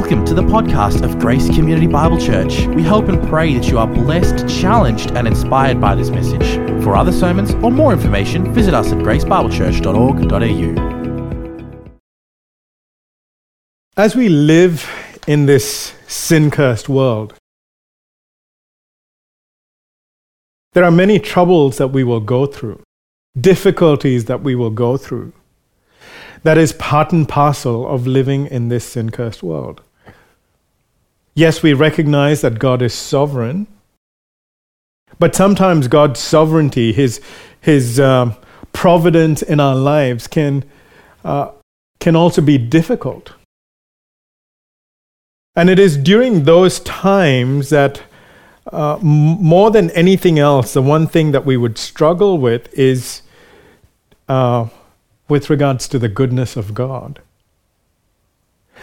Welcome to the podcast of Grace Community Bible Church. We hope and pray that you are blessed, challenged, and inspired by this message. For other sermons or more information, visit us at gracebiblechurch.org.au. As we live in this sin cursed world, there are many troubles that we will go through, difficulties that we will go through. That is part and parcel of living in this sin cursed world. Yes, we recognize that God is sovereign, but sometimes God's sovereignty, His, his um, providence in our lives, can, uh, can also be difficult. And it is during those times that, uh, m- more than anything else, the one thing that we would struggle with is uh, with regards to the goodness of God.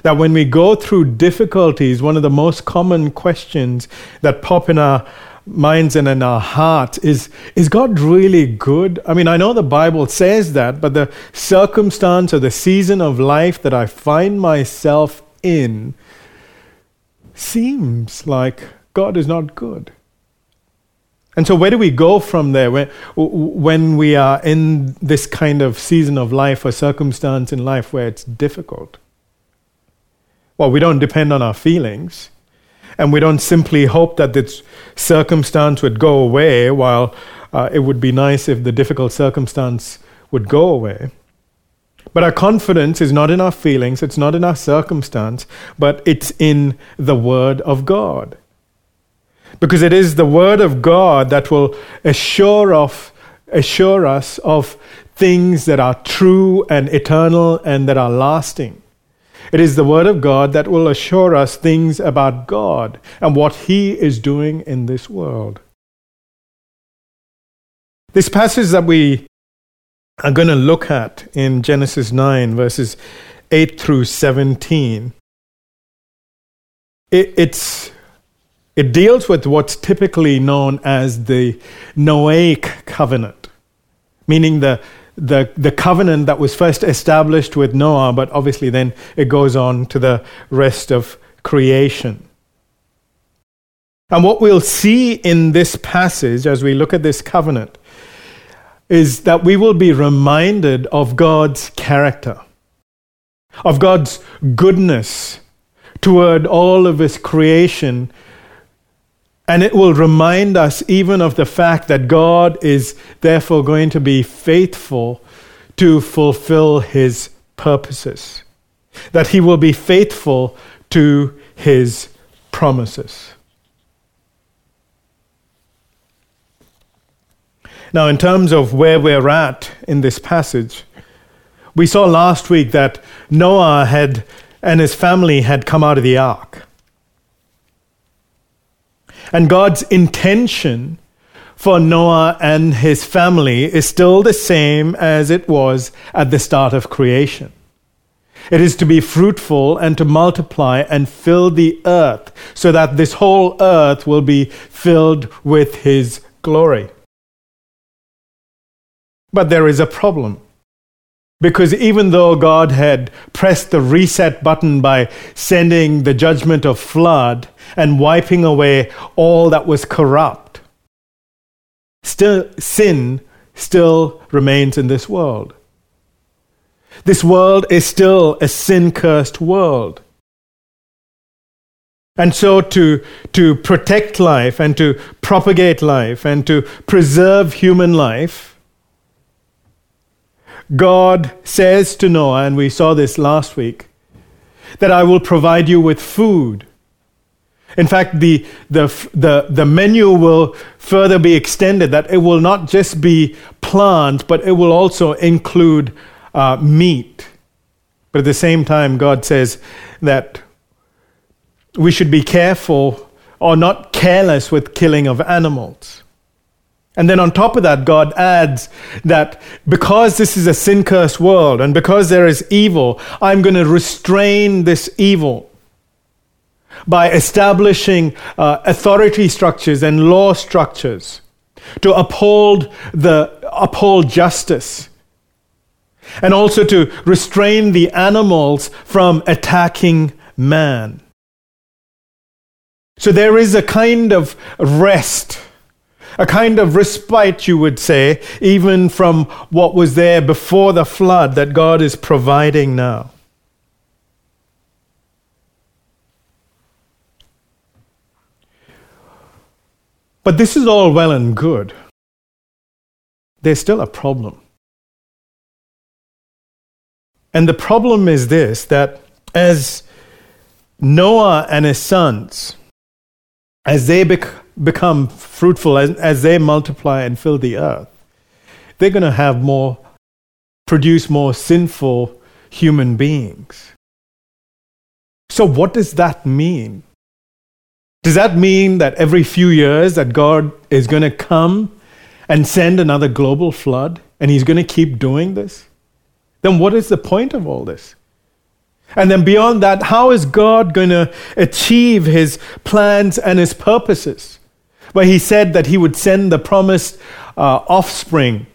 That when we go through difficulties, one of the most common questions that pop in our minds and in our hearts is Is God really good? I mean, I know the Bible says that, but the circumstance or the season of life that I find myself in seems like God is not good. And so, where do we go from there when, when we are in this kind of season of life or circumstance in life where it's difficult? Well, we don't depend on our feelings, and we don't simply hope that this circumstance would go away while uh, it would be nice if the difficult circumstance would go away. But our confidence is not in our feelings, it's not in our circumstance, but it's in the Word of God. Because it is the Word of God that will assure, of, assure us of things that are true and eternal and that are lasting. It is the Word of God that will assure us things about God and what He is doing in this world. This passage that we are going to look at in Genesis 9, verses 8 through 17, it, it deals with what's typically known as the Noahic covenant, meaning the, the, the covenant that was first established with Noah, but obviously then it goes on to the rest of creation. And what we'll see in this passage as we look at this covenant is that we will be reminded of God's character, of God's goodness toward all of His creation and it will remind us even of the fact that God is therefore going to be faithful to fulfill his purposes, that he will be faithful to his promises. Now, in terms of where we're at in this passage, we saw last week that Noah had and his family had come out of the ark. And God's intention for Noah and his family is still the same as it was at the start of creation. It is to be fruitful and to multiply and fill the earth so that this whole earth will be filled with his glory. But there is a problem. Because even though God had pressed the reset button by sending the judgment of flood and wiping away all that was corrupt, still sin still remains in this world. This world is still a sin cursed world. And so, to, to protect life and to propagate life and to preserve human life, God says to Noah, and we saw this last week, that I will provide you with food. In fact, the, the, the, the menu will further be extended, that it will not just be plant, but it will also include uh, meat. But at the same time, God says that we should be careful or not careless with killing of animals. And then on top of that, God adds that because this is a sin cursed world and because there is evil, I'm going to restrain this evil by establishing uh, authority structures and law structures to uphold the uphold justice and also to restrain the animals from attacking man. So there is a kind of rest, a kind of respite, you would say, even from what was there before the flood that God is providing now. But this is all well and good. There's still a problem. And the problem is this that as Noah and his sons, as they bec- become fruitful, as, as they multiply and fill the earth, they're going to have more, produce more sinful human beings. So, what does that mean? Does that mean that every few years that God is going to come and send another global flood and he's going to keep doing this? Then what is the point of all this? And then beyond that, how is God going to achieve his plans and his purposes? Where he said that he would send the promised uh, offspring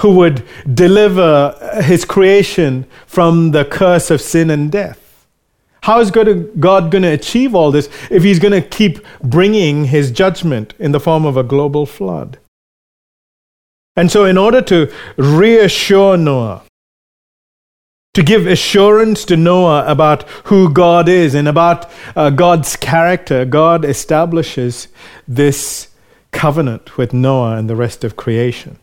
who would deliver his creation from the curse of sin and death. How is God going to achieve all this if He's going to keep bringing His judgment in the form of a global flood? And so, in order to reassure Noah, to give assurance to Noah about who God is and about uh, God's character, God establishes this covenant with Noah and the rest of creation.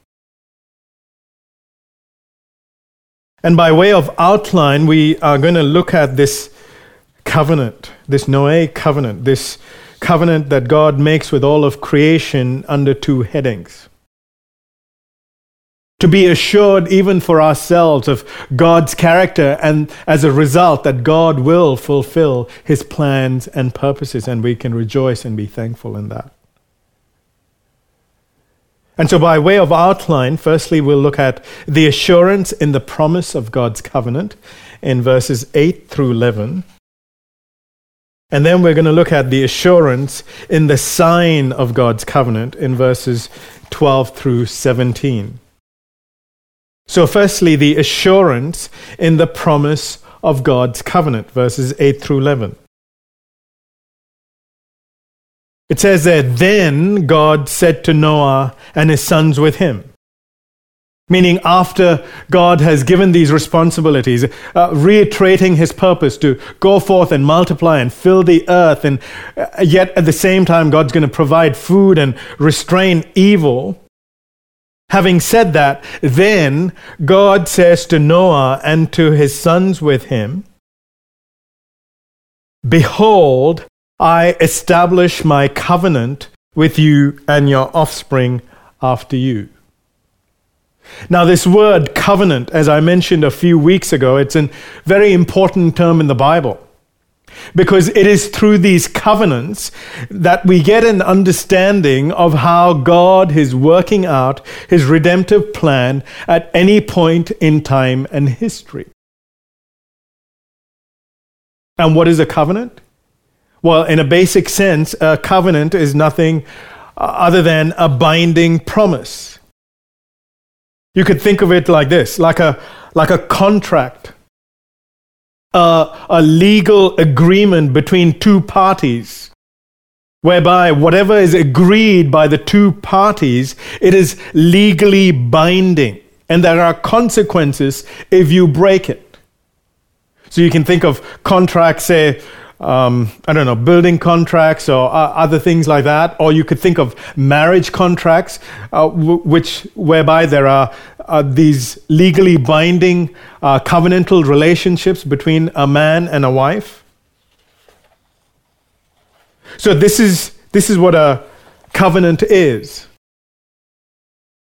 And by way of outline, we are going to look at this covenant, this Noah covenant, this covenant that God makes with all of creation under two headings. To be assured, even for ourselves, of God's character, and as a result, that God will fulfill his plans and purposes, and we can rejoice and be thankful in that. And so, by way of outline, firstly, we'll look at the assurance in the promise of God's covenant in verses 8 through 11. And then we're going to look at the assurance in the sign of God's covenant in verses 12 through 17. So, firstly, the assurance in the promise of God's covenant, verses 8 through 11. It says that then God said to Noah and his sons with him, Meaning, after God has given these responsibilities, uh, reiterating his purpose to go forth and multiply and fill the earth, and uh, yet at the same time, God's going to provide food and restrain evil. Having said that, then God says to Noah and to his sons with him, Behold, I establish my covenant with you and your offspring after you. Now, this word covenant, as I mentioned a few weeks ago, it's a very important term in the Bible because it is through these covenants that we get an understanding of how God is working out his redemptive plan at any point in time and history. And what is a covenant? Well, in a basic sense, a covenant is nothing uh, other than a binding promise you could think of it like this like a, like a contract, a, a legal agreement between two parties whereby whatever is agreed by the two parties, it is legally binding. And there are consequences if you break it. So you can think of contracts, say, um, I don't know, building contracts or uh, other things like that. Or you could think of marriage contracts, uh, w- which whereby there are uh, these legally binding uh, covenantal relationships between a man and a wife. So this is this is what a covenant is.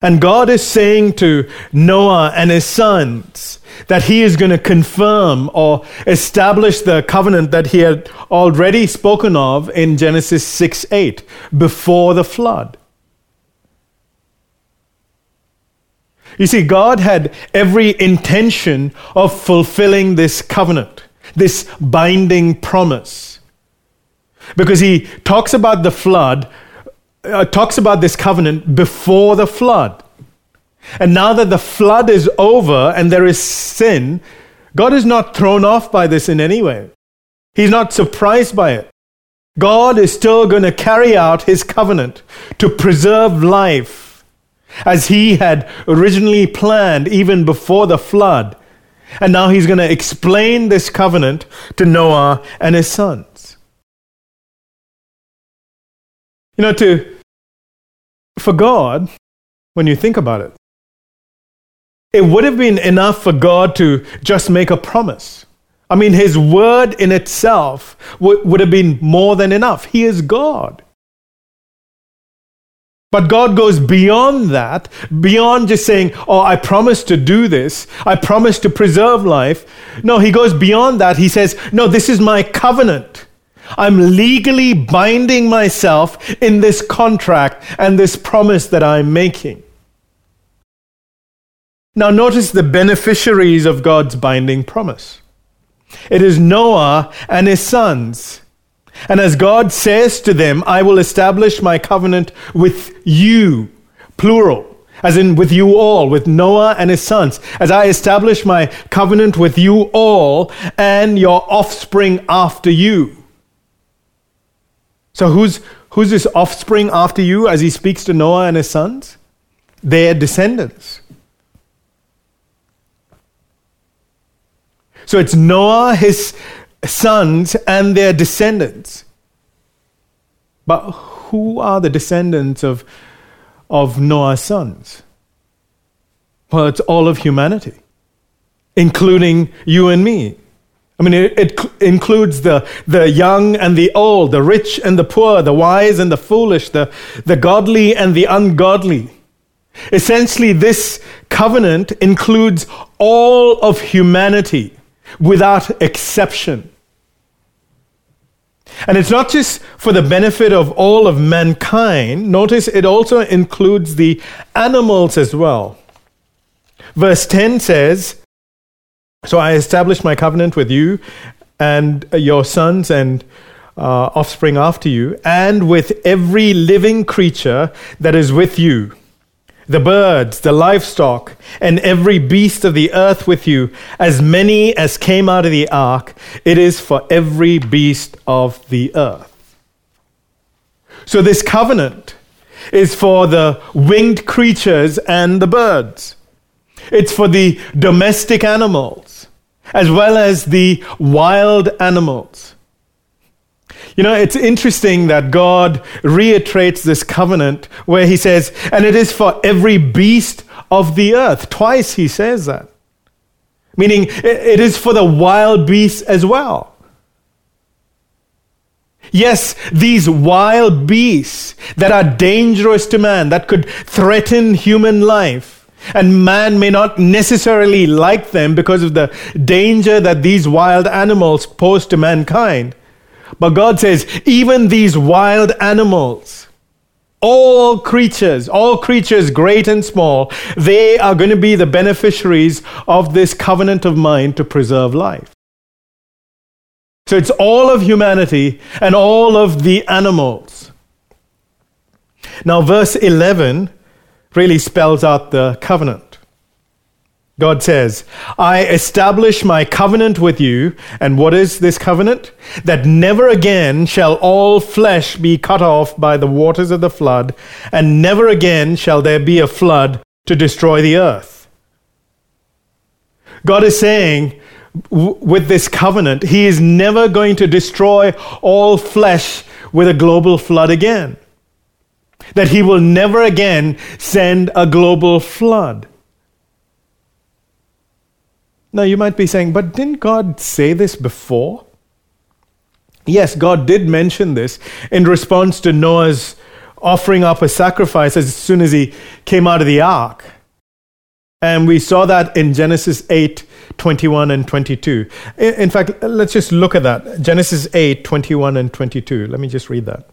And God is saying to Noah and his sons that he is going to confirm or establish the covenant that he had already spoken of in Genesis 6 8 before the flood. You see, God had every intention of fulfilling this covenant, this binding promise. Because he talks about the flood uh, talks about this covenant before the flood. And now that the flood is over and there is sin, God is not thrown off by this in any way. He's not surprised by it. God is still going to carry out his covenant to preserve life as he had originally planned even before the flood. And now he's going to explain this covenant to Noah and his sons. You know, to, for God, when you think about it, it would have been enough for God to just make a promise. I mean, his word in itself would, would have been more than enough. He is God. But God goes beyond that, beyond just saying, Oh, I promise to do this. I promise to preserve life. No, He goes beyond that. He says, No, this is my covenant. I'm legally binding myself in this contract and this promise that I'm making. Now, notice the beneficiaries of God's binding promise. It is Noah and his sons. And as God says to them, I will establish my covenant with you, plural, as in with you all, with Noah and his sons, as I establish my covenant with you all and your offspring after you. So, who's, who's this offspring after you as he speaks to Noah and his sons? Their descendants. So it's Noah, his sons, and their descendants. But who are the descendants of, of Noah's sons? Well, it's all of humanity, including you and me. I mean, it, it, includes the, the young and the old, the rich and the poor, the wise and the foolish, the, the godly and the ungodly. Essentially, this covenant includes all of humanity without exception. And it's not just for the benefit of all of mankind. Notice it also includes the animals as well. Verse 10 says, So I established my covenant with you and your sons and uh, offspring after you, and with every living creature that is with you the birds, the livestock, and every beast of the earth with you, as many as came out of the ark. It is for every beast of the earth. So, this covenant is for the winged creatures and the birds, it's for the domestic animals, as well as the wild animals. You know, it's interesting that God reiterates this covenant where he says, and it is for every beast of the earth. Twice he says that. Meaning, it is for the wild beasts as well. Yes, these wild beasts that are dangerous to man, that could threaten human life, and man may not necessarily like them because of the danger that these wild animals pose to mankind. But God says, even these wild animals, all creatures, all creatures, great and small, they are going to be the beneficiaries of this covenant of mine to preserve life. So it's all of humanity and all of the animals. Now, verse 11 really spells out the covenant. God says, I establish my covenant with you. And what is this covenant? That never again shall all flesh be cut off by the waters of the flood, and never again shall there be a flood to destroy the earth. God is saying, with this covenant, He is never going to destroy all flesh with a global flood again. That He will never again send a global flood. Now, you might be saying, but didn't God say this before? Yes, God did mention this in response to Noah's offering up a sacrifice as soon as he came out of the ark. And we saw that in Genesis 8 21 and 22. In fact, let's just look at that. Genesis 8 21 and 22. Let me just read that.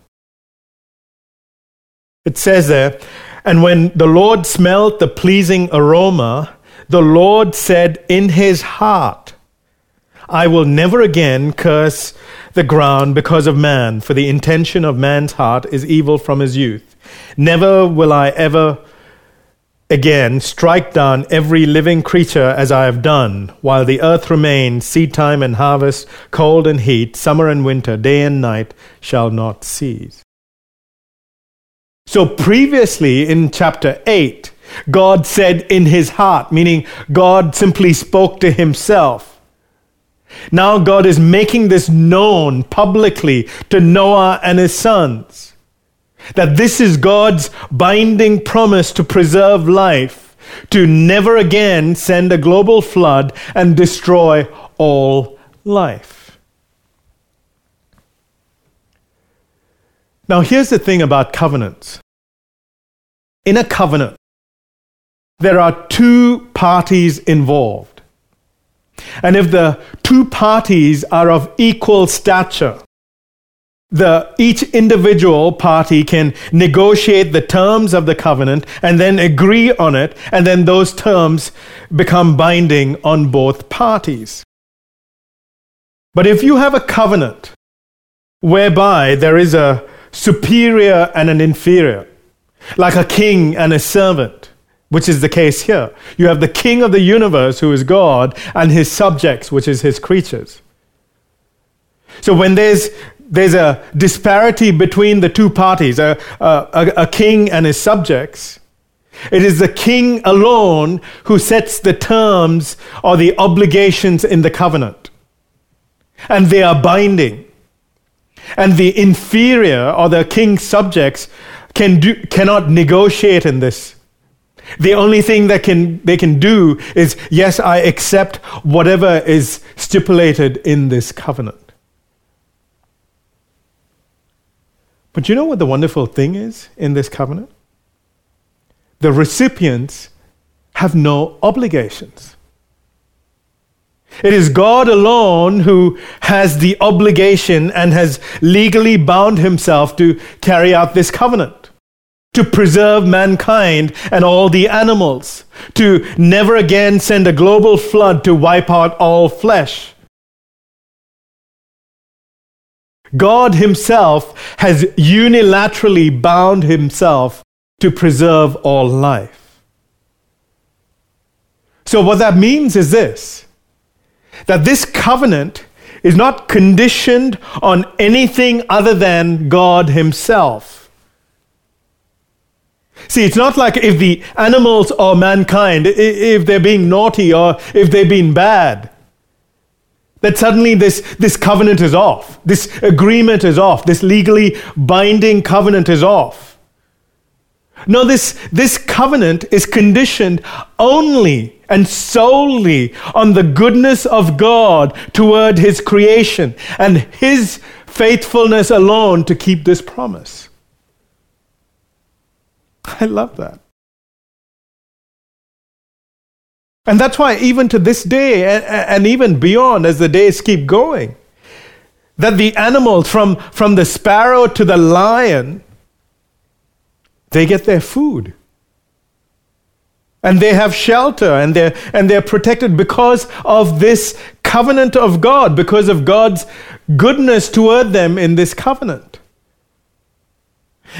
It says there, And when the Lord smelt the pleasing aroma, the Lord said in his heart, I will never again curse the ground because of man, for the intention of man's heart is evil from his youth. Never will I ever again strike down every living creature as I have done, while the earth remains, seed time and harvest, cold and heat, summer and winter, day and night shall not cease. So previously in chapter 8, God said in his heart, meaning God simply spoke to himself. Now God is making this known publicly to Noah and his sons. That this is God's binding promise to preserve life, to never again send a global flood and destroy all life. Now, here's the thing about covenants. In a covenant, there are two parties involved. And if the two parties are of equal stature, the, each individual party can negotiate the terms of the covenant and then agree on it, and then those terms become binding on both parties. But if you have a covenant whereby there is a superior and an inferior, like a king and a servant, which is the case here. You have the king of the universe, who is God, and his subjects, which is his creatures. So when there's there's a disparity between the two parties, a, a, a king and his subjects. It is the king alone who sets the terms or the obligations in the covenant. And they are binding. And the inferior or the king's subjects can do, cannot negotiate in this the only thing that can, they can do is, yes, I accept whatever is stipulated in this covenant. But you know what the wonderful thing is in this covenant? The recipients have no obligations. It is God alone who has the obligation and has legally bound himself to carry out this covenant to preserve mankind and all the animals, to never again send a global flood to wipe out all flesh. God Himself has unilaterally bound Himself to preserve all life. So, what that means is this that this covenant is not conditioned on anything other than God Himself. See, it's not like if the animals or mankind, if they're being naughty or if they're being bad, that suddenly this, this covenant is off. This agreement is off. This legally binding covenant is off. No, this, this covenant is conditioned only and solely on the goodness of God toward His creation and His faithfulness alone to keep this promise. I love that. And that's why, even to this day, and even beyond, as the days keep going, that the animals, from, from the sparrow to the lion, they get their food. And they have shelter and they're, and they're protected because of this covenant of God, because of God's goodness toward them in this covenant.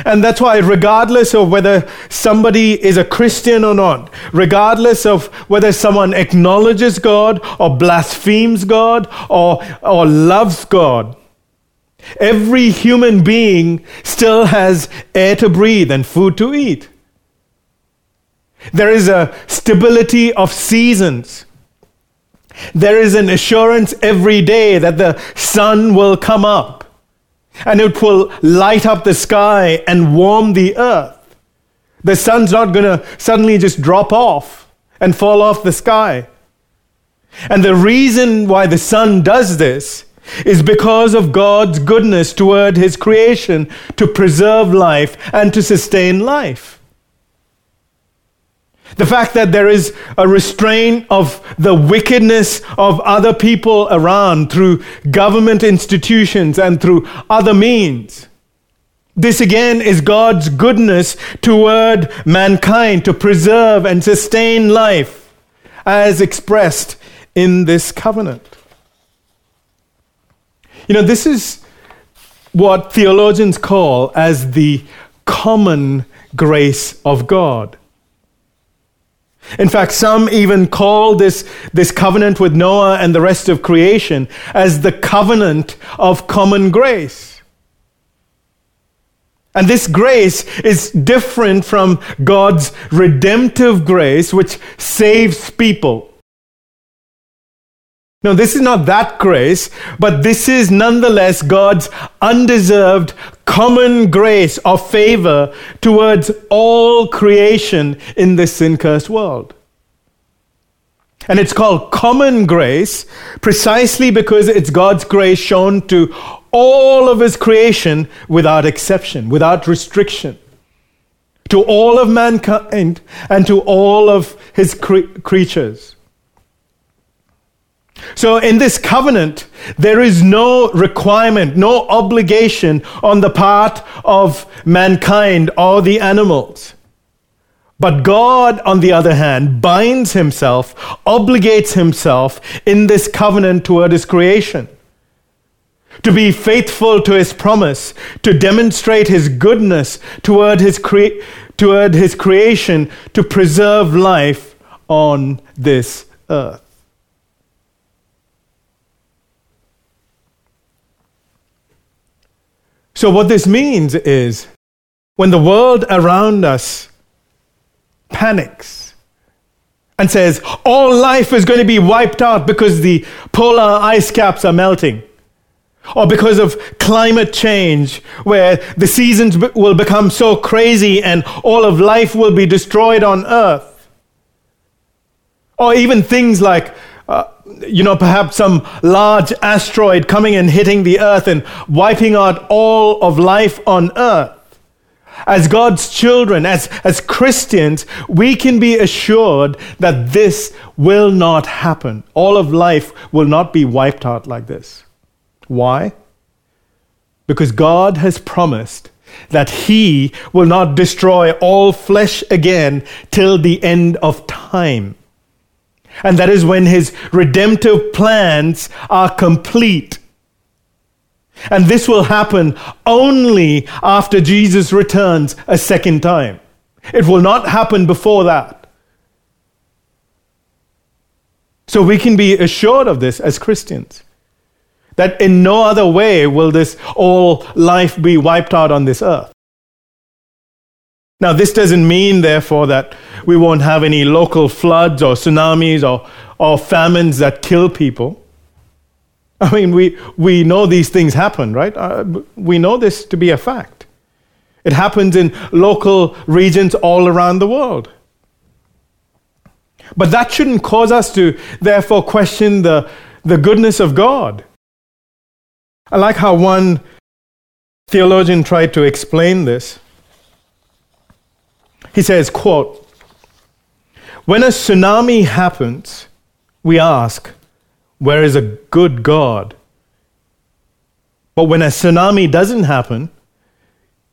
And that's why, regardless of whether somebody is a Christian or not, regardless of whether someone acknowledges God or blasphemes God or, or loves God, every human being still has air to breathe and food to eat. There is a stability of seasons. There is an assurance every day that the sun will come up and it will light up the sky and warm the earth. The sun's not going to suddenly just drop off and fall off the sky. And the reason why the sun does this is because of God's goodness toward his creation to preserve life and to sustain life. The fact that there is a restraint of the wickedness of other people around through government institutions and through other means. This again is God's goodness toward mankind to preserve and sustain life as expressed in this covenant. You know, this is what theologians call as the common grace of God. In fact, some even call this, this covenant with Noah and the rest of creation as the covenant of common grace. And this grace is different from God's redemptive grace, which saves people. No, this is not that grace, but this is nonetheless God's undeserved common grace of favor towards all creation in this sin cursed world. And it's called common grace precisely because it's God's grace shown to all of His creation without exception, without restriction. To all of mankind and to all of His cre- creatures. So, in this covenant, there is no requirement, no obligation on the part of mankind or the animals. But God, on the other hand, binds himself, obligates himself in this covenant toward his creation. To be faithful to his promise, to demonstrate his goodness toward his, cre- toward his creation, to preserve life on this earth. So, what this means is when the world around us panics and says all life is going to be wiped out because the polar ice caps are melting, or because of climate change, where the seasons will become so crazy and all of life will be destroyed on earth, or even things like you know, perhaps some large asteroid coming and hitting the earth and wiping out all of life on earth. As God's children, as, as Christians, we can be assured that this will not happen. All of life will not be wiped out like this. Why? Because God has promised that He will not destroy all flesh again till the end of time. And that is when his redemptive plans are complete. And this will happen only after Jesus returns a second time. It will not happen before that. So we can be assured of this as Christians. That in no other way will this all life be wiped out on this earth. Now, this doesn't mean, therefore, that we won't have any local floods or tsunamis or, or famines that kill people. I mean, we, we know these things happen, right? Uh, we know this to be a fact. It happens in local regions all around the world. But that shouldn't cause us to, therefore, question the, the goodness of God. I like how one theologian tried to explain this. He says, quote, when a tsunami happens, we ask, where is a good God? But when a tsunami doesn't happen,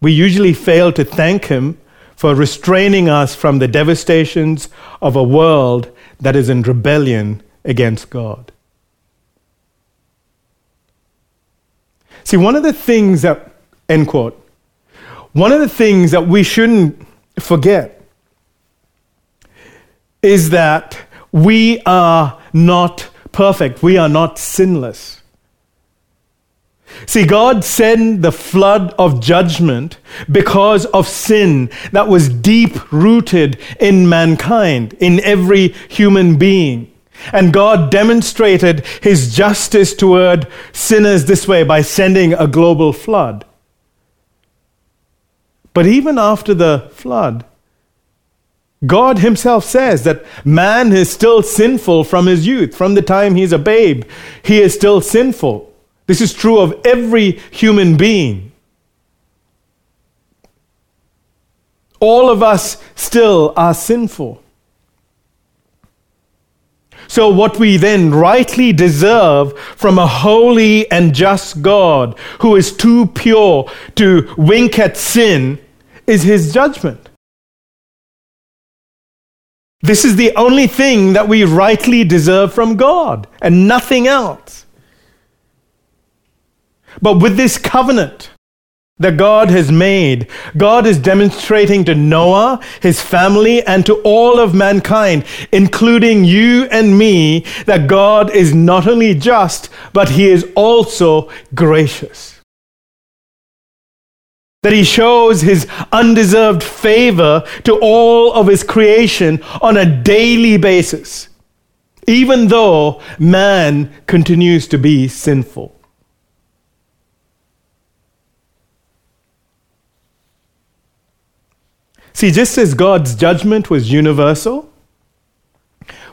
we usually fail to thank Him for restraining us from the devastations of a world that is in rebellion against God. See, one of the things that, end quote, one of the things that we shouldn't forget is that we are not perfect, we are not sinless. See, God sent the flood of judgment because of sin that was deep rooted in mankind, in every human being. And God demonstrated his justice toward sinners this way by sending a global flood. But even after the flood, God Himself says that man is still sinful from his youth, from the time he's a babe. He is still sinful. This is true of every human being. All of us still are sinful. So, what we then rightly deserve from a holy and just God who is too pure to wink at sin is his judgment. This is the only thing that we rightly deserve from God and nothing else. But with this covenant, that God has made, God is demonstrating to Noah, his family, and to all of mankind, including you and me, that God is not only just, but he is also gracious. That he shows his undeserved favor to all of his creation on a daily basis, even though man continues to be sinful. See, just as God's judgment was universal,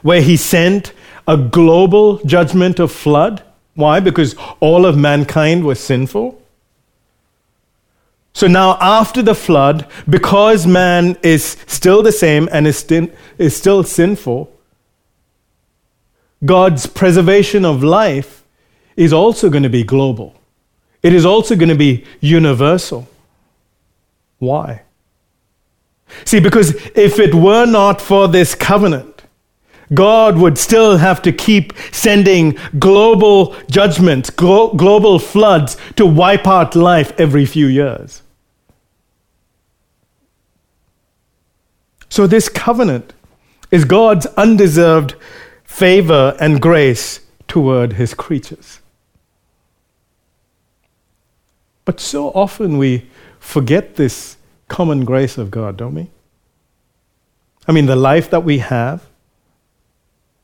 where he sent a global judgment of flood. Why? Because all of mankind was sinful. So now, after the flood, because man is still the same and is, sti- is still sinful, God's preservation of life is also going to be global. It is also going to be universal. Why? See, because if it were not for this covenant, God would still have to keep sending global judgments, glo- global floods to wipe out life every few years. So, this covenant is God's undeserved favor and grace toward his creatures. But so often we forget this common grace of God, don't we? I mean, the life that we have,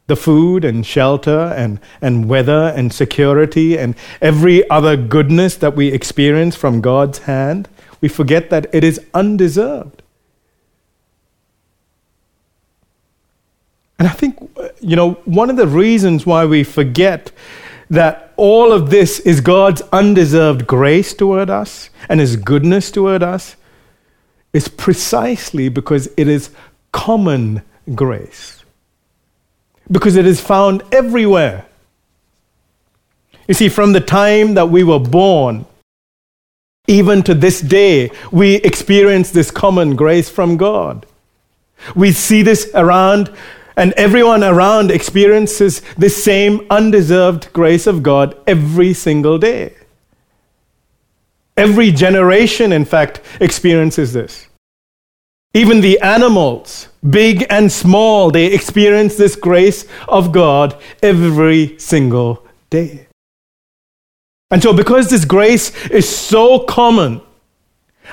the food and shelter and, and weather and security and every other goodness that we experience from God's hand, we forget that it is undeserved. And I think, you know, one of the reasons why we forget that all of this is God's undeserved grace toward us and His goodness toward us is precisely because it is common grace. Because it is found everywhere. You see, from the time that we were born, even to this day, we experience this common grace from God. We see this around, and everyone around experiences this same undeserved grace of God every single day. Every generation, in fact, experiences this. Even the animals, big and small, they experience this grace of God every single day. And so, because this grace is so common,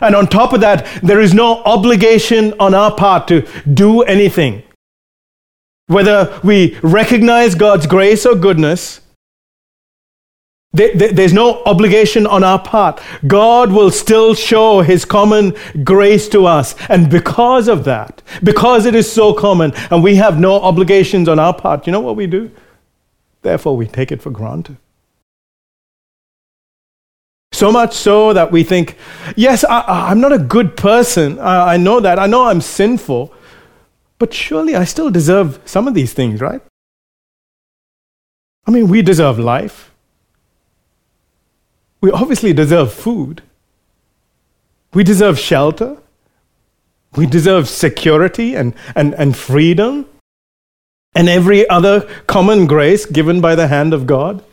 and on top of that, there is no obligation on our part to do anything. Whether we recognize God's grace or goodness, there's no obligation on our part. God will still show His common grace to us. And because of that, because it is so common and we have no obligations on our part, you know what we do? Therefore, we take it for granted. So much so that we think, yes, I, am not a good person. I, I know that. I know I'm sinful. But surely I still deserve some of these things, right? I mean, we deserve life. We obviously deserve food. We deserve shelter. We deserve security and, and, and freedom and every other common grace given by the hand of God.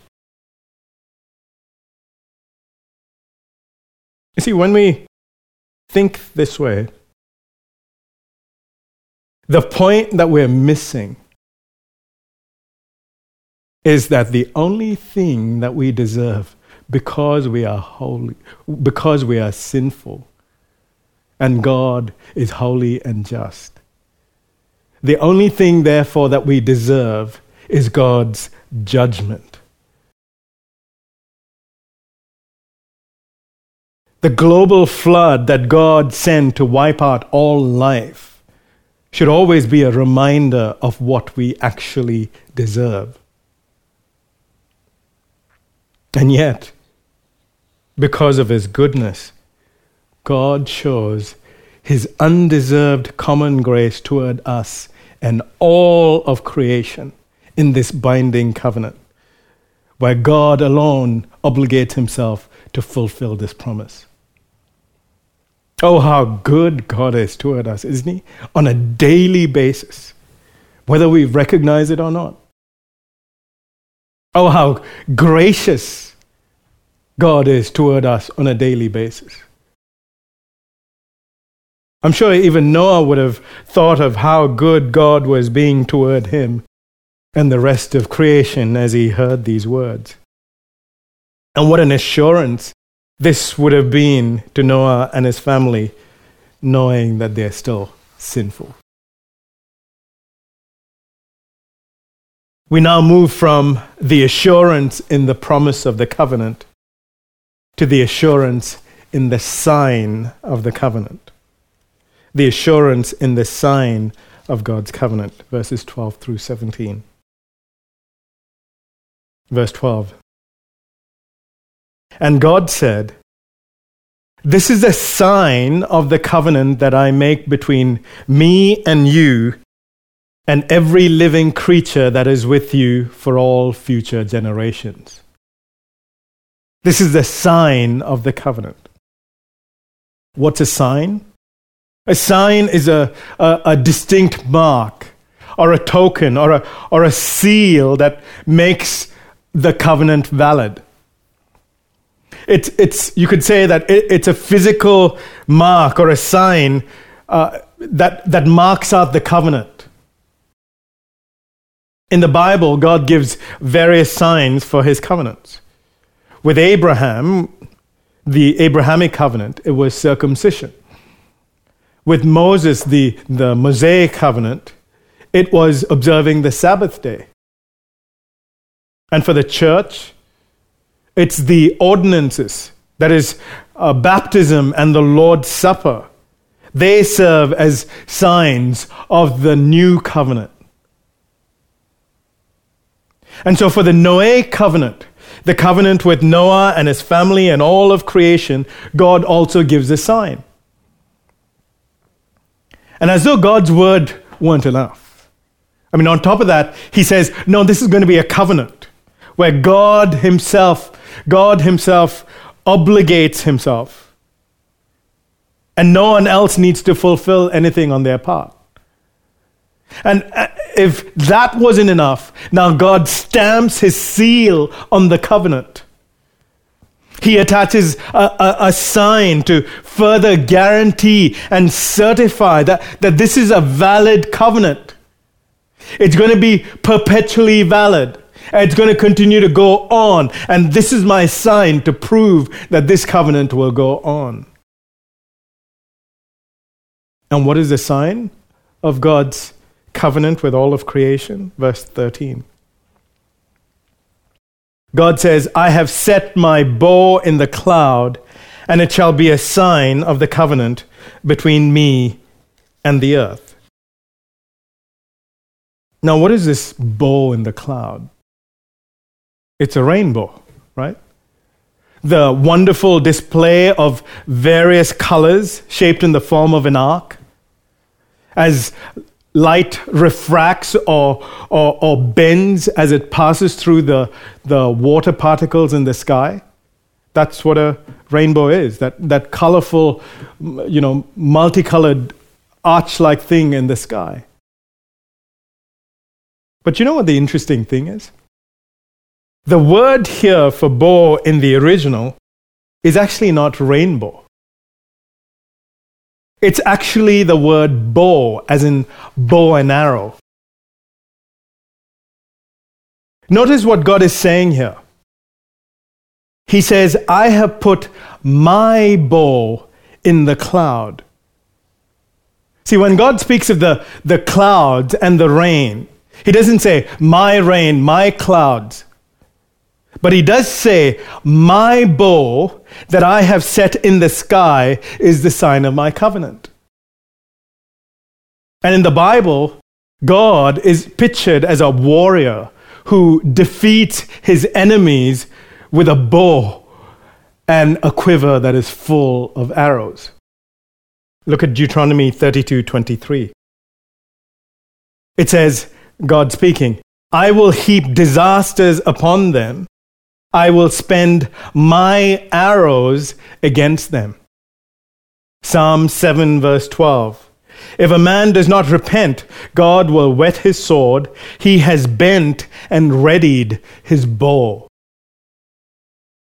You see, when we think this way, the point that we're missing is that the only thing that we deserve because we are holy, because we are sinful, and God is holy and just. The only thing, therefore, that we deserve is God's judgment. The global flood that God sent to wipe out all life should always be a reminder of what we actually deserve. And yet, because of his goodness, God shows his undeserved common grace toward us and all of creation in this binding covenant, where God alone obligates himself to fulfill this promise. Oh, how good God is toward us, isn't he? On a daily basis, whether we recognize it or not. Oh, how gracious God is toward us on a daily basis. I'm sure even Noah would have thought of how good God was being toward him and the rest of creation as he heard these words. And what an assurance this would have been to Noah and his family, knowing that they're still sinful. We now move from the assurance in the promise of the covenant to the assurance in the sign of the covenant. The assurance in the sign of God's covenant, verses 12 through 17. Verse 12. And God said, This is a sign of the covenant that I make between me and you and every living creature that is with you for all future generations. This is the sign of the covenant. What's a sign? A sign is a, a, a, distinct mark or a token or a, or a seal that makes the covenant valid. It's, it's, you could say that it, it's a physical mark or a sign uh, that, that marks out the covenant. In the Bible, God gives various signs for his covenants. With Abraham, the Abrahamic covenant, it was circumcision. With Moses, the, the Mosaic covenant, it was observing the Sabbath day. And for the church, it's the ordinances, that is, uh, baptism and the Lord's Supper. They serve as signs of the new covenant. And so, for the Noah covenant, the covenant with Noah and his family and all of creation, God also gives a sign. And as though God's word weren't enough. I mean, on top of that, he says, no, this is going to be a covenant where God himself, God himself obligates himself. And no one else needs to fulfill anything on their part. And uh, if that wasn't enough, now God stamps his seal on the covenant. He attaches a, a, a, sign to further guarantee and certify that, that this is a valid covenant. It's going to be perpetually valid. It's going to continue to go on. And this is my sign to prove that this covenant will go on. And what is the sign of God's covenant with all of creation. Verse 13. God says, I have set my bow in the cloud, and it shall be a sign of the covenant between me and the earth. Now, what is this bow in the cloud? It's a rainbow, right? The wonderful display of various colors shaped in the form of an arc. As light refracts or, or, or, bends as it passes through the, the water particles in the sky. That's what a rainbow is that, that colorful, you know, multicolored arch like thing in the sky. But you know what the interesting thing is? The word here for bow in the original is actually not rainbow. It's actually the word bow, as in bow and arrow. Notice what God is saying here. He says, I have put my bow in the cloud. See, when God speaks of the, the clouds and the rain, he doesn't say, my rain, my clouds. But he does say, My bow that I have set in the sky is the sign of my covenant. And in the Bible, God is pictured as a warrior who defeats his enemies with a bow and a quiver that is full of arrows. Look at Deuteronomy 32:23. It says, God speaking, I will heap disasters upon them I will spend my arrows against them. Psalm 7, verse 12. If a man does not repent, God will whet his sword. He has bent and readied his bow.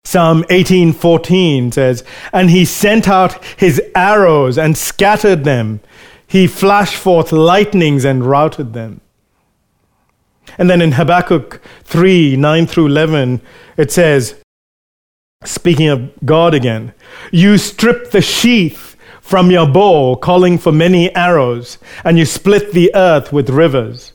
Psalm 18:14 says, "And he sent out his arrows and scattered them. He flashed forth lightnings and routed them." And then in Habakkuk 3 9 through 11, it says, speaking of God again, you strip the sheath from your bow, calling for many arrows, and you split the earth with rivers.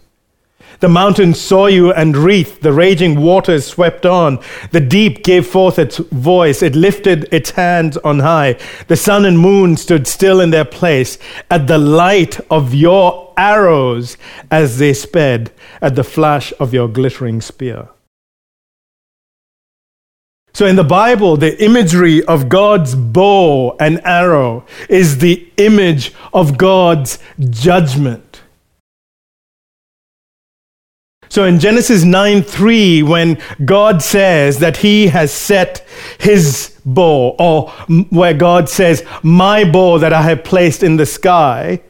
The mountains saw you and wreathed, the raging waters swept on. The deep gave forth its voice, it lifted its hands on high. The sun and moon stood still in their place at the light of your arrows as they sped, at the flash of your glittering spear. So in the Bible, the imagery of God's bow and arrow is the image of God's judgment. So in Genesis 9 3, when God says that He has set His bow, or where God says, My bow that I have placed in the sky,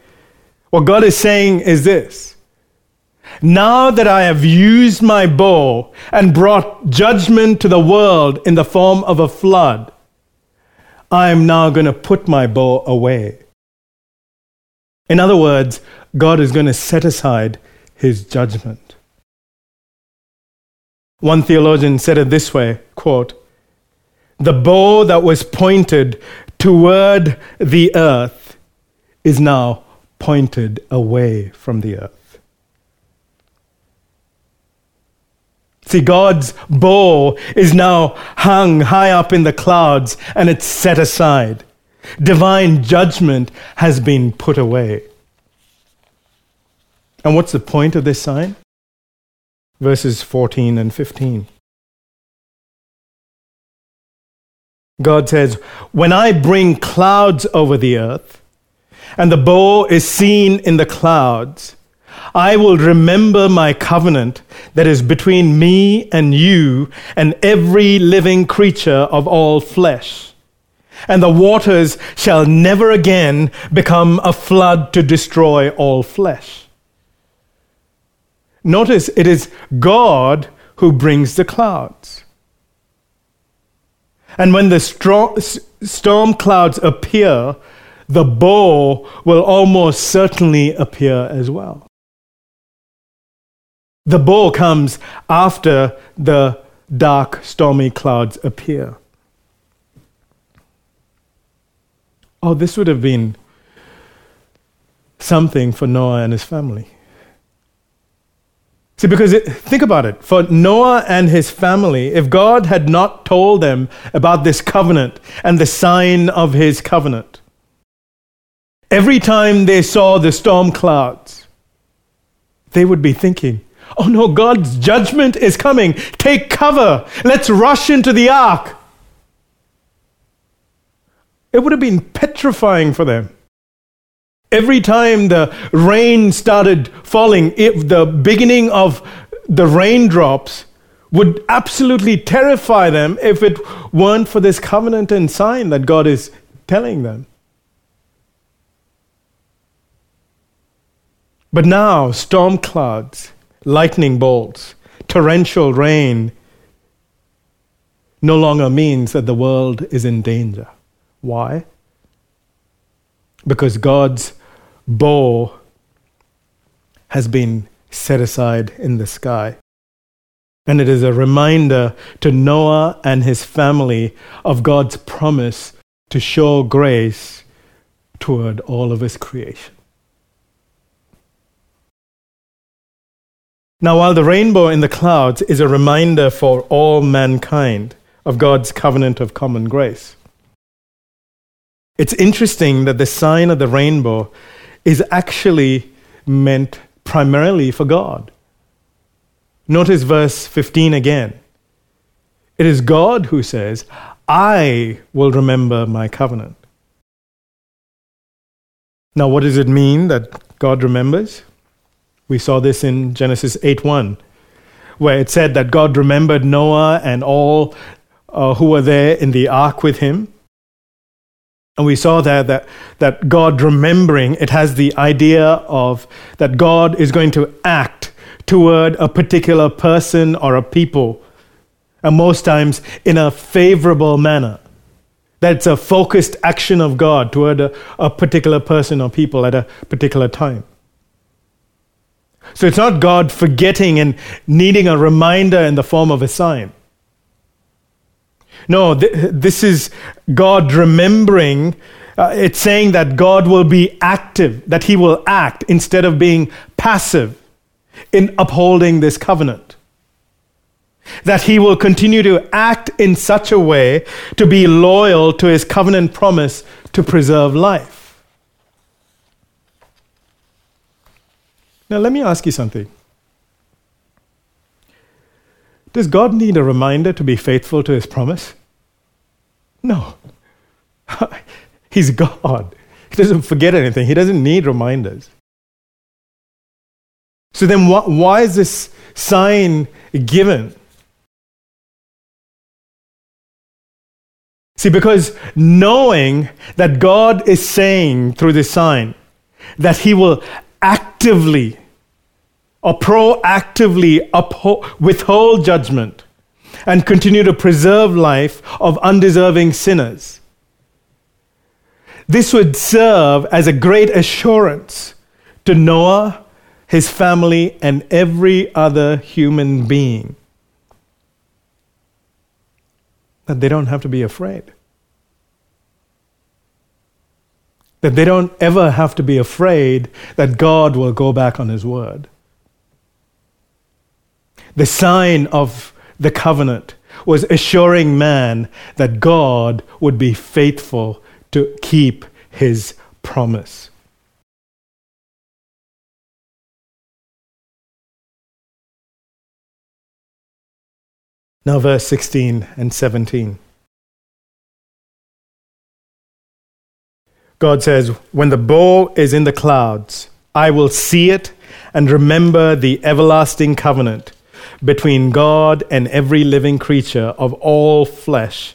what God is saying is this Now that I have used my bow and brought judgment to the world in the form of a flood, I am now going to put my bow away. In other words, God is going to set aside His judgment. One theologian said it this way quote, The bow that was pointed toward the earth is now pointed away from the earth. See, God's bow is now hung high up in the clouds and it's set aside. Divine judgment has been put away. And what's the point of this sign? Verses 14 and 15. God says, When I bring clouds over the earth, and the bow is seen in the clouds, I will remember my covenant that is between me and you and every living creature of all flesh. And the waters shall never again become a flood to destroy all flesh. Notice it is God who brings the clouds. And when the storm clouds appear, the bow will almost certainly appear as well. The bow comes after the dark, stormy clouds appear. Oh, this would have been something for Noah and his family. See, because it, think about it. For Noah and his family, if God had not told them about this covenant and the sign of his covenant, every time they saw the storm clouds, they would be thinking, oh no, God's judgment is coming. Take cover. Let's rush into the ark. It would have been petrifying for them. Every time the rain started falling, the beginning of the raindrops would absolutely terrify them if it weren't for this covenant and sign that God is telling them. But now, storm clouds, lightning bolts, torrential rain no longer means that the world is in danger. Why? Because God's bow has been set aside in the sky. And it is a reminder to Noah and his family of God's promise to show grace toward all of his creation. Now, while the rainbow in the clouds is a reminder for all mankind of God's covenant of common grace, it's interesting that the sign of the rainbow is actually meant primarily for God. Notice verse 15 again. It is God who says, I will remember my covenant. Now, what does it mean that God remembers? We saw this in Genesis 8 1, where it said that God remembered Noah and all uh, who were there in the ark with him. And we saw there that, that God remembering, it has the idea of that God is going to act toward a particular person or a people. and most times in a favorable manner. That's a focused action of God toward a, a particular person or people at a particular time. So it's not God forgetting and needing a reminder in the form of a sign. No, th- this is God remembering. Uh, it's saying that God will be active, that He will act instead of being passive in upholding this covenant. That He will continue to act in such a way to be loyal to His covenant promise to preserve life. Now, let me ask you something. Does God need a reminder to be faithful to his promise? No. He's God. He doesn't forget anything, he doesn't need reminders. So then, wh- why is this sign given? See, because knowing that God is saying through this sign that He will actively or proactively uphold, withhold judgment and continue to preserve life of undeserving sinners. This would serve as a great assurance to Noah, his family, and every other human being that they don't have to be afraid. That they don't ever have to be afraid that God will go back on his word the sign of the covenant was assuring man that God would be faithful to keep his promise. Now, verse 16 and 17. God says, When the bow is in the clouds, I will see it and remember the everlasting covenant between God and every living creature of all flesh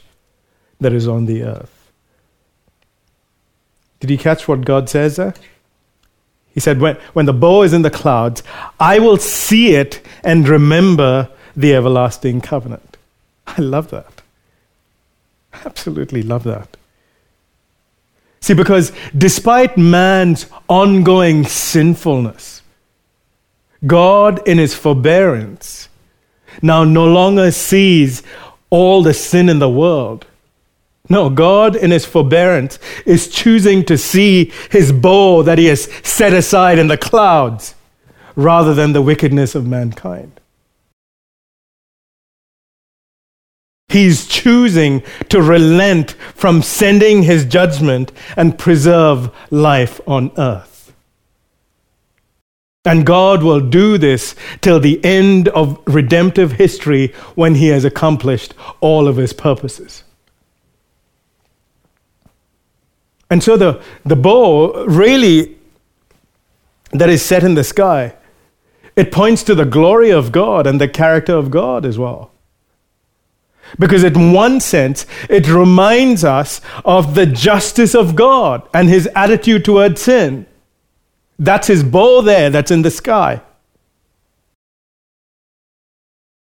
that is on the earth. Did you catch what God says there? He said, when, when the bow is in the clouds, I will see it and remember the everlasting covenant. I love that. Absolutely love that. See, because despite man's ongoing sinfulness, God, in his forbearance, now no longer sees all the sin in the world. No, God, in His forbearance, is choosing to see His bow that He has set aside in the clouds rather than the wickedness of mankind. He's choosing to relent from sending His judgment and preserve life on earth. And God will do this till the end of redemptive history when He has accomplished all of His purposes. And so the, the bow really that is set in the sky, it points to the glory of God and the character of God as well. Because, in one sense, it reminds us of the justice of God and his attitude toward sin. That's his bow there that's in the sky.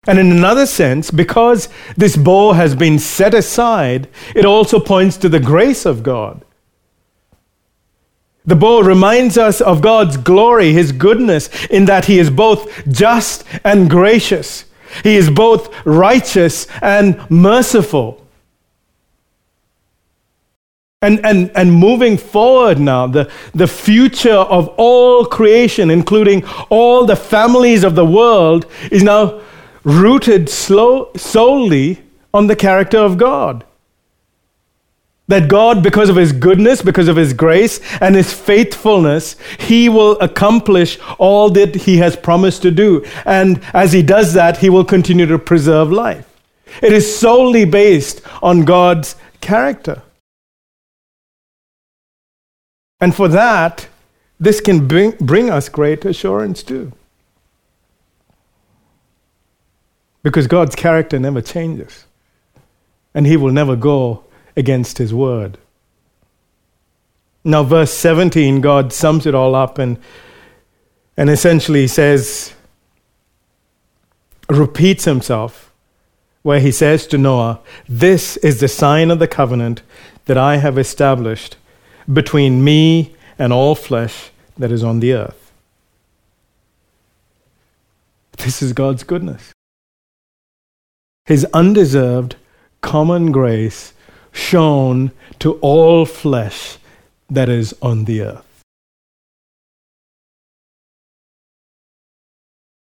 And in another sense, because this bow has been set aside, it also points to the grace of God. The bow reminds us of God's glory, His goodness, in that He is both just and gracious. He is both righteous and merciful. And, and, and moving forward now, the, the future of all creation, including all the families of the world, is now rooted slow, solely on the character of God. That God, because of His goodness, because of His grace, and His faithfulness, He will accomplish all that He has promised to do. And as He does that, He will continue to preserve life. It is solely based on God's character. And for that, this can bring, bring us great assurance too. Because God's character never changes, and He will never go against His word. Now, verse 17, God sums it all up and, and essentially says, repeats Himself where he says to Noah, This is the sign of the covenant that I have established between me and all flesh that is on the earth. This is God's goodness. His undeserved common grace shown to all flesh that is on the earth.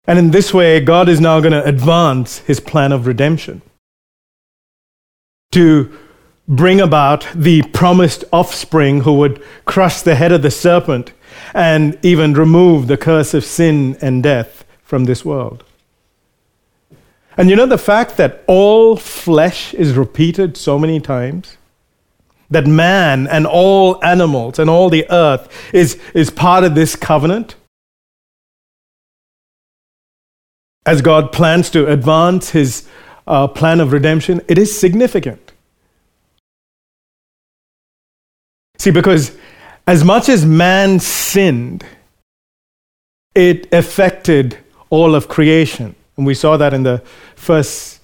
And in this way, God is now going to advance his plan of redemption to bring about the promised offspring who would crush the head of the serpent and even remove the curse of sin and death from this world. And you know the fact that all flesh is repeated so many times? That man and all animals and all the earth is, is part of this covenant? As God plans to advance his uh, plan of redemption, it is significant. See, because as much as man sinned, it affected all of creation. And we saw that in the first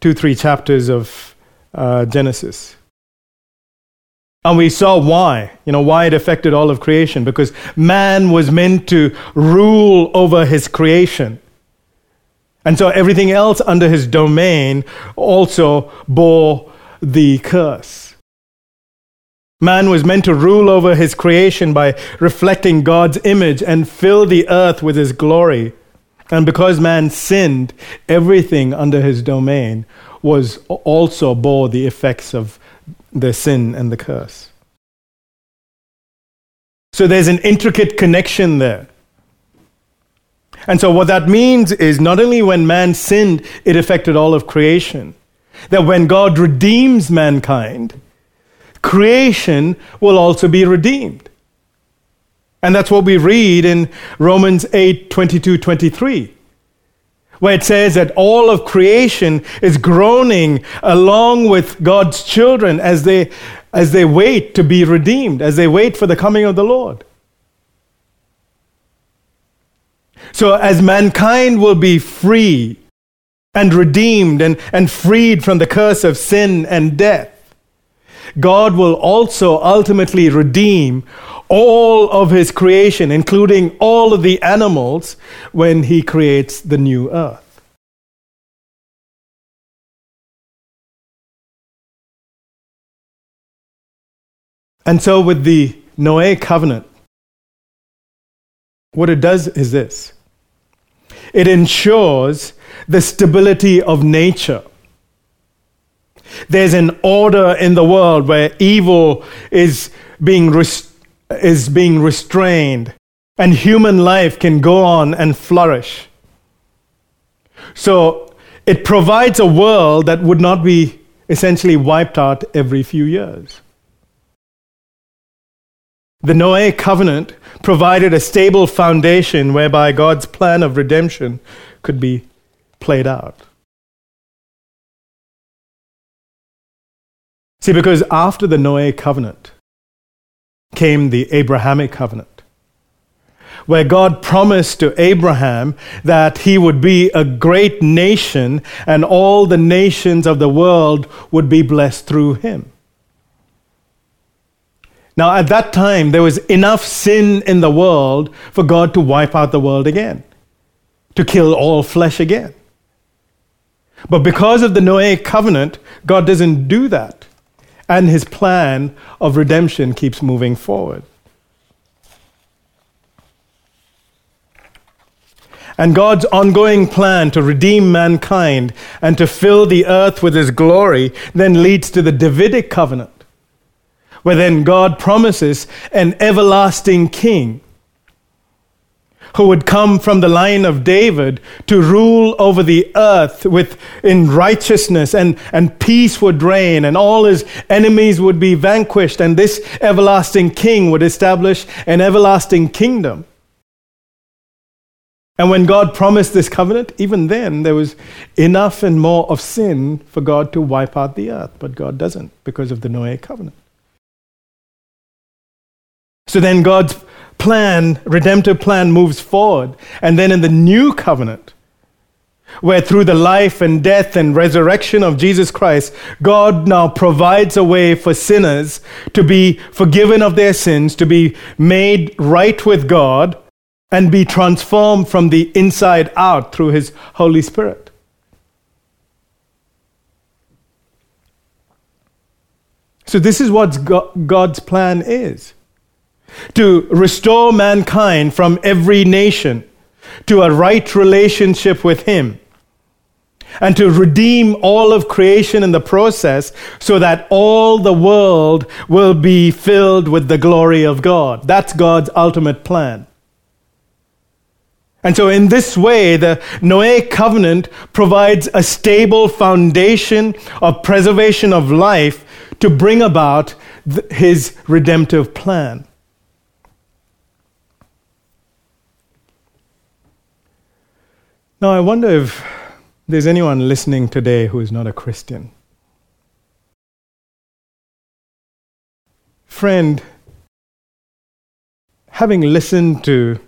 two, three chapters of uh, Genesis. And we saw why, you know, why it affected all of creation. Because man was meant to rule over his creation. And so everything else under his domain also bore the curse. Man was meant to rule over his creation by reflecting God's image and fill the earth with his glory. And because man sinned, everything under his domain was also bore the effects of the sin and the curse. So there's an intricate connection there. And so what that means is not only when man sinned, it affected all of creation. That when God redeems mankind, creation will also be redeemed. And that's what we read in Romans 8 22 23, where it says that all of creation is groaning along with God's children as they, as they wait to be redeemed, as they wait for the coming of the Lord. So, as mankind will be free and redeemed and, and freed from the curse of sin and death, God will also ultimately redeem all of his creation, including all of the animals, when he creates the new earth. And so, with the Noah covenant, what it does is this it ensures the stability of nature. There's an order in the world where evil is being restored is being restrained and human life can go on and flourish. So it provides a world that would not be essentially wiped out every few years. The Noahic covenant provided a stable foundation whereby God's plan of redemption could be played out. See, because after the Noahic covenant, came the Abrahamic covenant, where God promised to Abraham that he would be a great nation and all the nations of the world would be blessed through him. Now, at that time, there was enough sin in the world for God to wipe out the world again, to kill all flesh again. But because of the Noahic covenant, God doesn't do that and his plan of redemption keeps moving forward. And God's ongoing plan to redeem mankind and to fill the earth with his glory then leads to the Davidic covenant, where then God promises an everlasting king who would come from the line of David to rule over the earth with in righteousness and, and peace would reign and all his enemies would be vanquished and this everlasting king would establish an everlasting kingdom. And when God promised this covenant, even then there was enough and more of sin for God to wipe out the earth, but God doesn't because of the Noahic covenant. So then God's plan, redemptive plan, moves forward. And then in the new covenant, where through the life and death and resurrection of Jesus Christ, God now provides a way for sinners to be forgiven of their sins, to be made right with God, and be transformed from the inside out through His Holy Spirit. So, this is what God's plan is to restore mankind from every nation to a right relationship with Him and to redeem all of creation in the process so that all the world will be filled with the glory of God. That's God's ultimate plan. And so, in this way, the Noahic covenant provides a stable foundation of preservation of life to bring about his redemptive plan. Now, I wonder if there's anyone listening today who is not a Christian. Friend, having listened to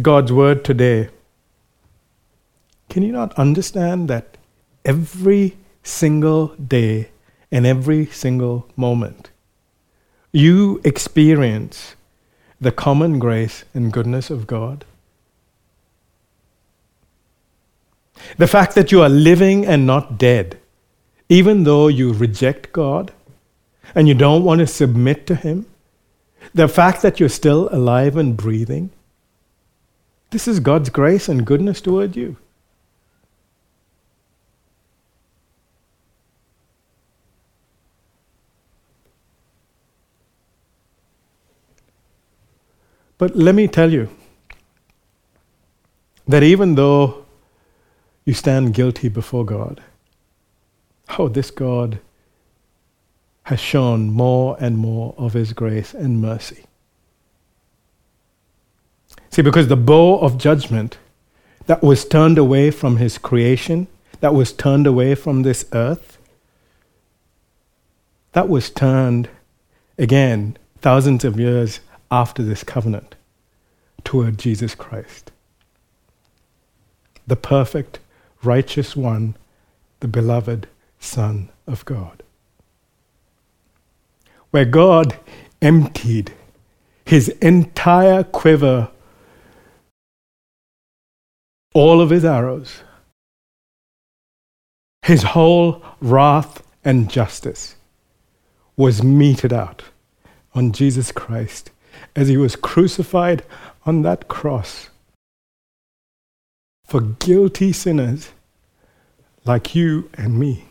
God's word today, can you not understand that every single day and every single moment you experience the common grace and goodness of God? The fact that you are living and not dead, even though you reject God and you don't want to submit to Him, the fact that you're still alive and breathing, this is God's grace and goodness toward you. But let me tell you that even though you stand guilty before God. Oh, this God has shown more and more of His grace and mercy. See, because the bow of judgment that was turned away from His creation, that was turned away from this earth, that was turned again thousands of years after this covenant toward Jesus Christ. The perfect righteous one, the beloved Son of God. Where God emptied his entire quiver, all of his arrows, his whole wrath and justice was meted out on Jesus Christ as he was crucified on that cross for guilty sinners like you and me.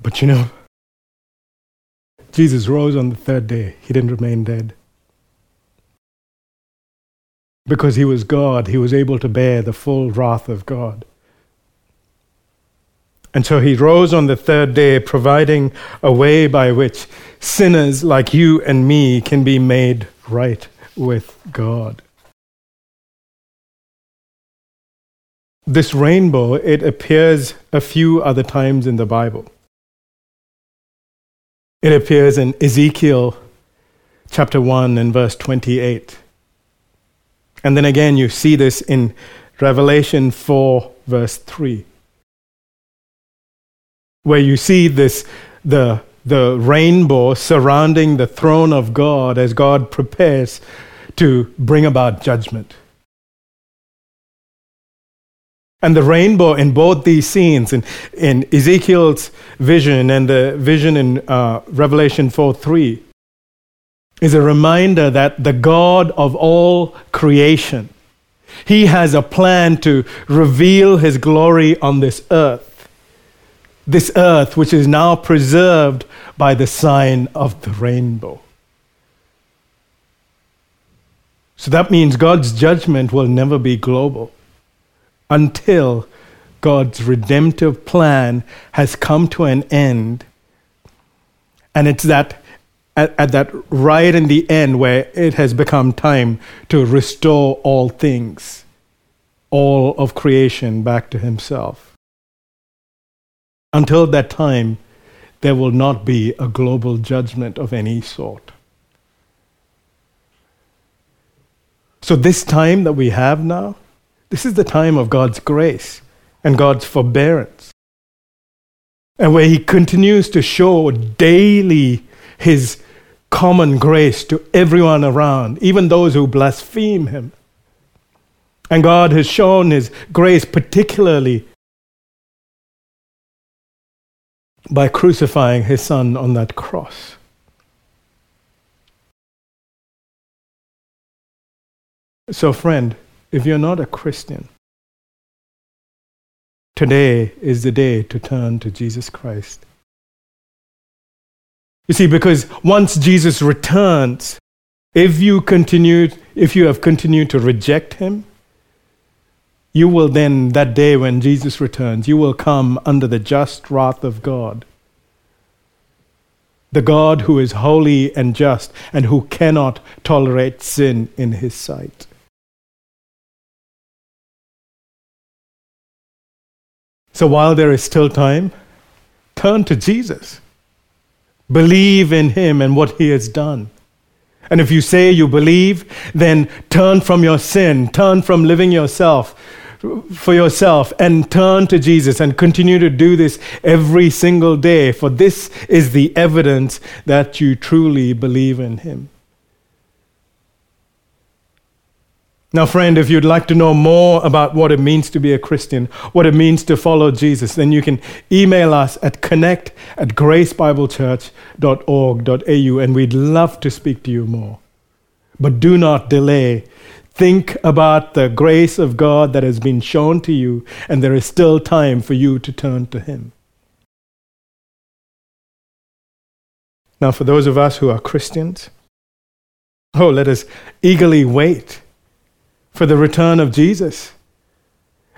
But you know, Jesus rose on the third day. He didn't remain dead. Because he was God, he was able to bear the full wrath of God. And so he rose on the third day, providing a way by which sinners like you and me can be made right with God. This rainbow, it appears a few other times in the Bible. It appears in Ezekiel chapter 1 and verse 28. And then again, you see this in Revelation 4, verse 3, where you see this, the, the rainbow surrounding the throne of God as God prepares to bring about judgment. And the rainbow in both these scenes, in, in Ezekiel's vision and the vision in uh, Revelation 4 3, is a reminder that the God of all creation, He has a plan to reveal His glory on this earth. This earth, which is now preserved by the sign of the rainbow. So that means God's judgment will never be global until God's redemptive plan has come to an end. And it's that at, at that right in the end where it has become time to restore all things. all of creation back to himself. Until that time, there will not be a global judgment of any sort. So, this time that we have now, this is the time of God's grace and God's forbearance. And where He continues to show daily His common grace to everyone around, even those who blaspheme Him. And God has shown His grace particularly by crucifying His Son on that cross. So, friend, if you're not a Christian, today is the day to turn to Jesus Christ. You see, because once Jesus returns, if you continue, if you have continued to reject him, you will then, that day when Jesus returns, you will come under the just wrath of God. The God who is holy and just and who cannot tolerate sin in his sight. So while there is still time, turn to Jesus. Believe in him and what he has done. And if you say you believe, then turn from your sin, turn from living yourself for yourself and turn to Jesus and continue to do this every single day, for this is the evidence that you truly believe in him. Now, friend, if you'd like to know more about what it means to be a Christian, what it means to follow Jesus, then you can email us at connect at gracebiblechurch.org.au and we'd love to speak to you more. But do not delay. Think about the grace of God that has been shown to you, and there is still time for you to turn to Him. Now, for those of us who are Christians, oh, let us eagerly wait for the return of Jesus.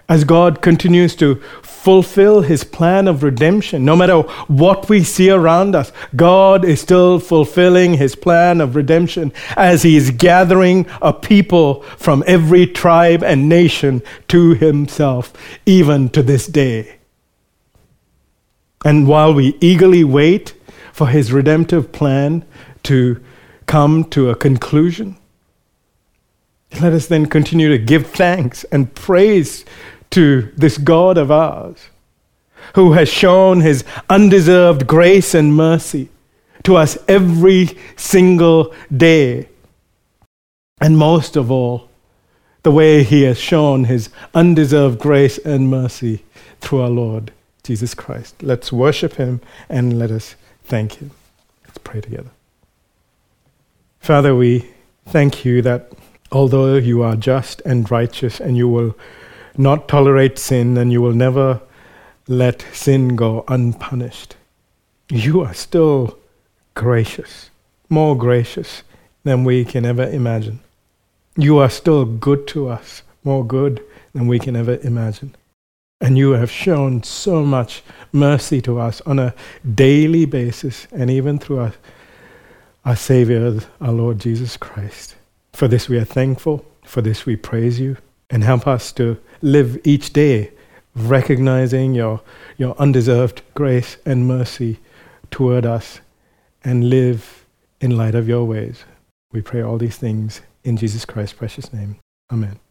As God continues to fulfill his plan of redemption, no matter what we see around us, God is still fulfilling his plan of redemption as he is gathering a people from every tribe and nation to himself, even to this day. And while we eagerly wait for his redemptive plan to come to a conclusion, let us then continue to give thanks and praise to this God of ours who has shown his undeserved grace and mercy to us every single day. And most of all, the way he has shown his undeserved grace and mercy through our Lord Jesus Christ. Let's worship him and let us thank him. Let's pray together. Father, we thank you that although you are just and righteous and you will not tolerate sin and you will never let sin go unpunished, you are still gracious, more gracious than we can ever imagine. You are still good to us, more good than we can ever imagine. And you have shown so much mercy to us on a daily basis and even through our, our Savior, our Lord Jesus Christ. For this we are thankful. For this we praise you. And help us to live each day recognizing your, your undeserved grace and mercy toward us and live in light of your ways. We pray all these things in Jesus Christ's precious name. Amen.